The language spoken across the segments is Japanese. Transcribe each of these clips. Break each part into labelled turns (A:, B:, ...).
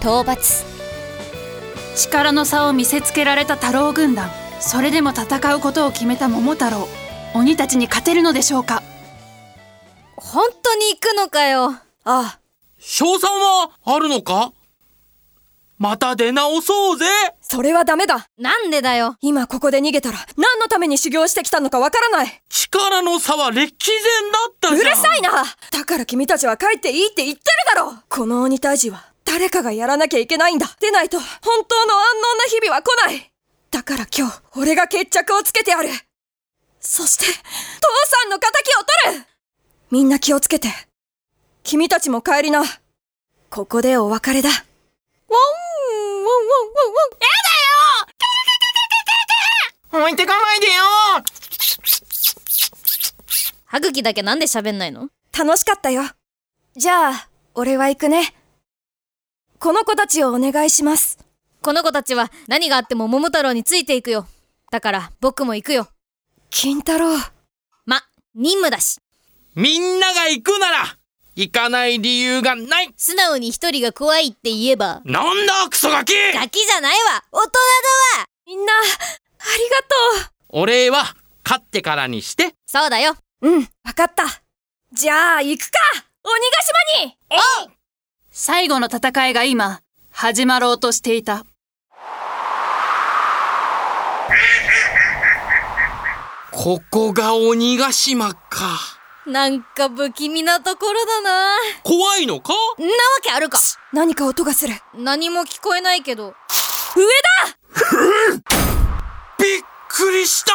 A: 討伐。
B: 力の差を見せつけられた太郎軍団それでも戦うことを決めた桃太郎鬼たちに勝てるのでしょうか？
A: 本当に行くのかよ。
B: ああ
C: 賞賛はあるのか？また出直そうぜ。
D: それはダメだ。
A: なんでだよ。
D: 今ここで逃げたら何のために修行してきたのかわからない。
C: 力の差は歴然だった
D: う
C: じゃん。
D: るさいな。だから君たちは帰っていいって言ってるだろこの鬼退治は誰かがやらなきゃいけないんだ。でないと本当の安穏な日々は来ない。だから今日俺が決着をつけてやる。そして父さんの仇を取る。みんな気をつけて。君たちも帰りな。ここでお別れだ。ワンワンワンワンワン。
C: 置いてかないでよ！
A: 歯茎だけなんで喋んないの？
D: 楽しかったよ。じゃあ、俺は行くね。この子たちをお願いします。
A: この子たちは何があっても桃太郎についていくよ。だから僕も行くよ。
D: 金太郎。
A: ま任務だし。
C: みんなが行くなら行かない理由がない。
A: 素直に一人が怖いって言えば。
C: なんだクソガキ！
A: ガキじゃないわ。大人だわ。
D: みんな、ありがと
C: お礼は勝ってからにして。
A: そうだよ。
D: う。うん、わかった。じゃあ、行くか。鬼ヶ島に
B: 最後の戦いが今始まろうとしていた。
C: ここが鬼ヶ島か。
A: なんか不気味なところだな。
C: 怖いのか？
A: んなわけあるか。
D: 何か音がする。
A: 何も聞こえないけど。
D: 上だ！
C: びっくりした。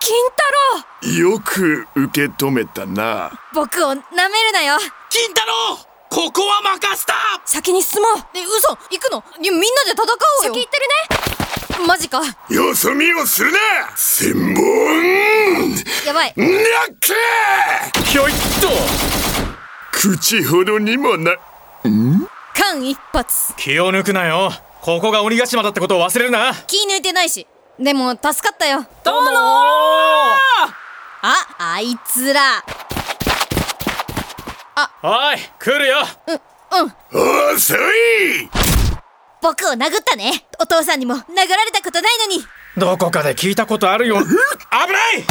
D: 金太郎！
E: よく受け止めたな。
A: 僕を舐めるなよ。
C: 金太郎ここは任せた。
D: 先に進もう。
A: え嘘。行くの？みんなで戦おうよ。
D: 先行ってるね。
A: マジか。
E: よそ見をするな千本。
A: やばい。
E: なっけ。
C: ひょいっ
E: 口ほどにもな
A: 間一髪。
C: 気を抜くなよ。ここが鬼ヶ島だってことを忘れるな。
A: 気抜いてないし。でも助かったよ。
C: どうも
A: ああいつら
C: おい来るよ。
E: 遅い。
A: 僕を殴ったね。お父さんにも。殴られたことないのに。
C: どこかで聞いたことあるよ。危ない！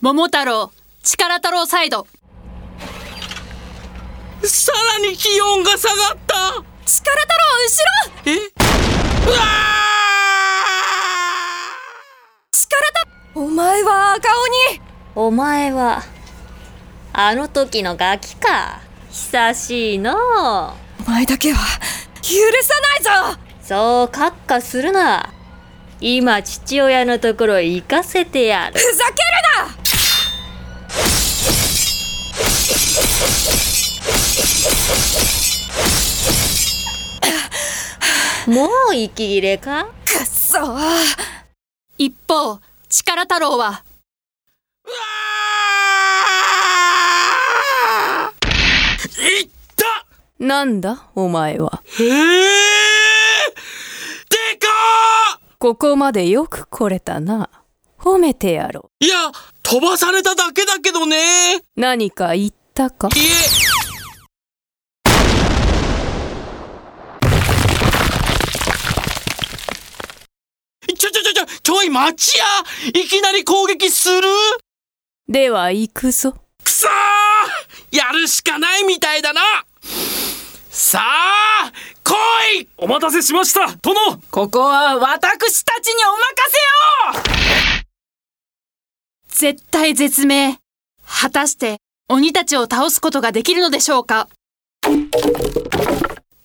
B: 桃太郎力太郎サイド。
C: さらに気温が下がった。
D: 力太郎後ろ！
C: え？うわ
D: 力太お前は赤鬼！
F: お前はあの時のガキか。久しいの。う
D: お前だけは許さないぞ。
F: そうカッカするな。今父親のところへ行かせてやる。
D: ふざけるな！
F: もう息切れか？
D: くっそー。
B: 一方力太郎は
C: いった！
G: なんだお前は。
C: ええー、でか
G: ここまでよく来れたな。褒めてやろ
C: ーいや飛ばされただけだけどね。
G: う何か言ったか？
C: いえ。ちょちょちょちょちょい待ちや！いきなり攻撃する？
G: では行くぞ。
C: くそーやるしかないみたいだな。さあ来い。
H: お待たせしました。殿。
I: ここは私たちにお任せよ
B: 絶対絶命。果たして鬼たちを倒すことができるのでしょうか？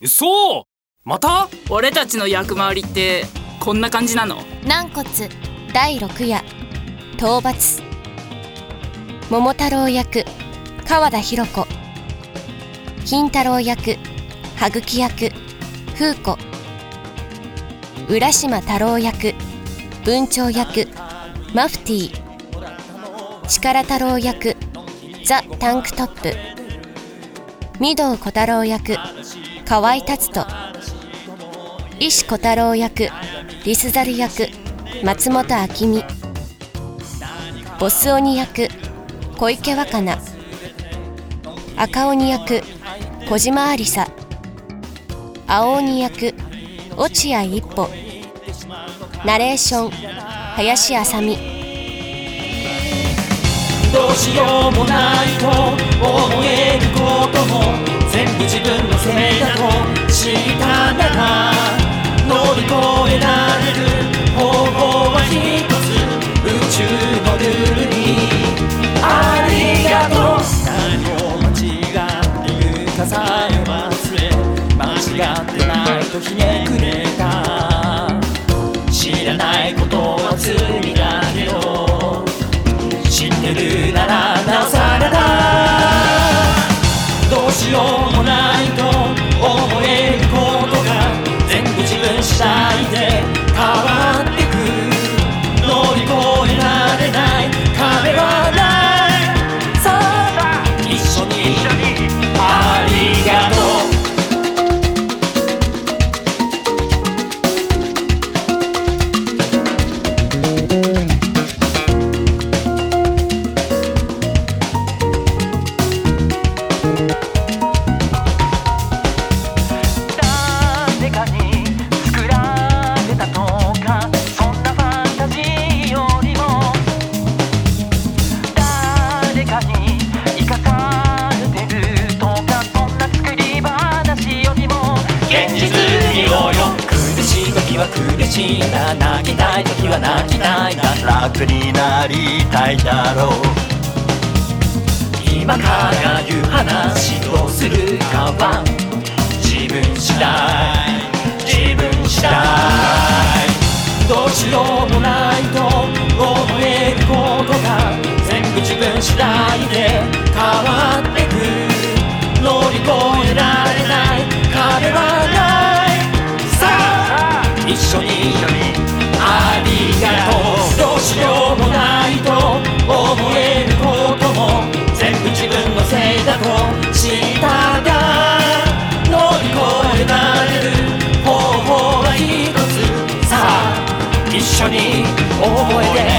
H: そう。また？
I: 俺たちの役回りってこんな感じなの？
A: 軟骨第6夜討伐桃太郎役川田博子。金太郎役羽茎役風子。浦島太郎役文鳥役マフティー。力太郎役ザ・タンクトップ。御堂小太郎役河合達人。石小太郎役リスザル役松本明美。ボス鬼役小池若菜。赤鬼役小島ありさ。青鬼役落合一歩。ナレーション林あさみ
J: どうしようもないと思えることも全部自分のせいだと知ったなないは苦しいんだ泣きたい時は泣きたいんだ楽になりたいだろう。今から言う話どうするかは自分次第。自分次第。どうしようもないと思えることが全部自分次第で。せいだとしたが乗り越えられる方法は一つ。さあ一緒に覚えて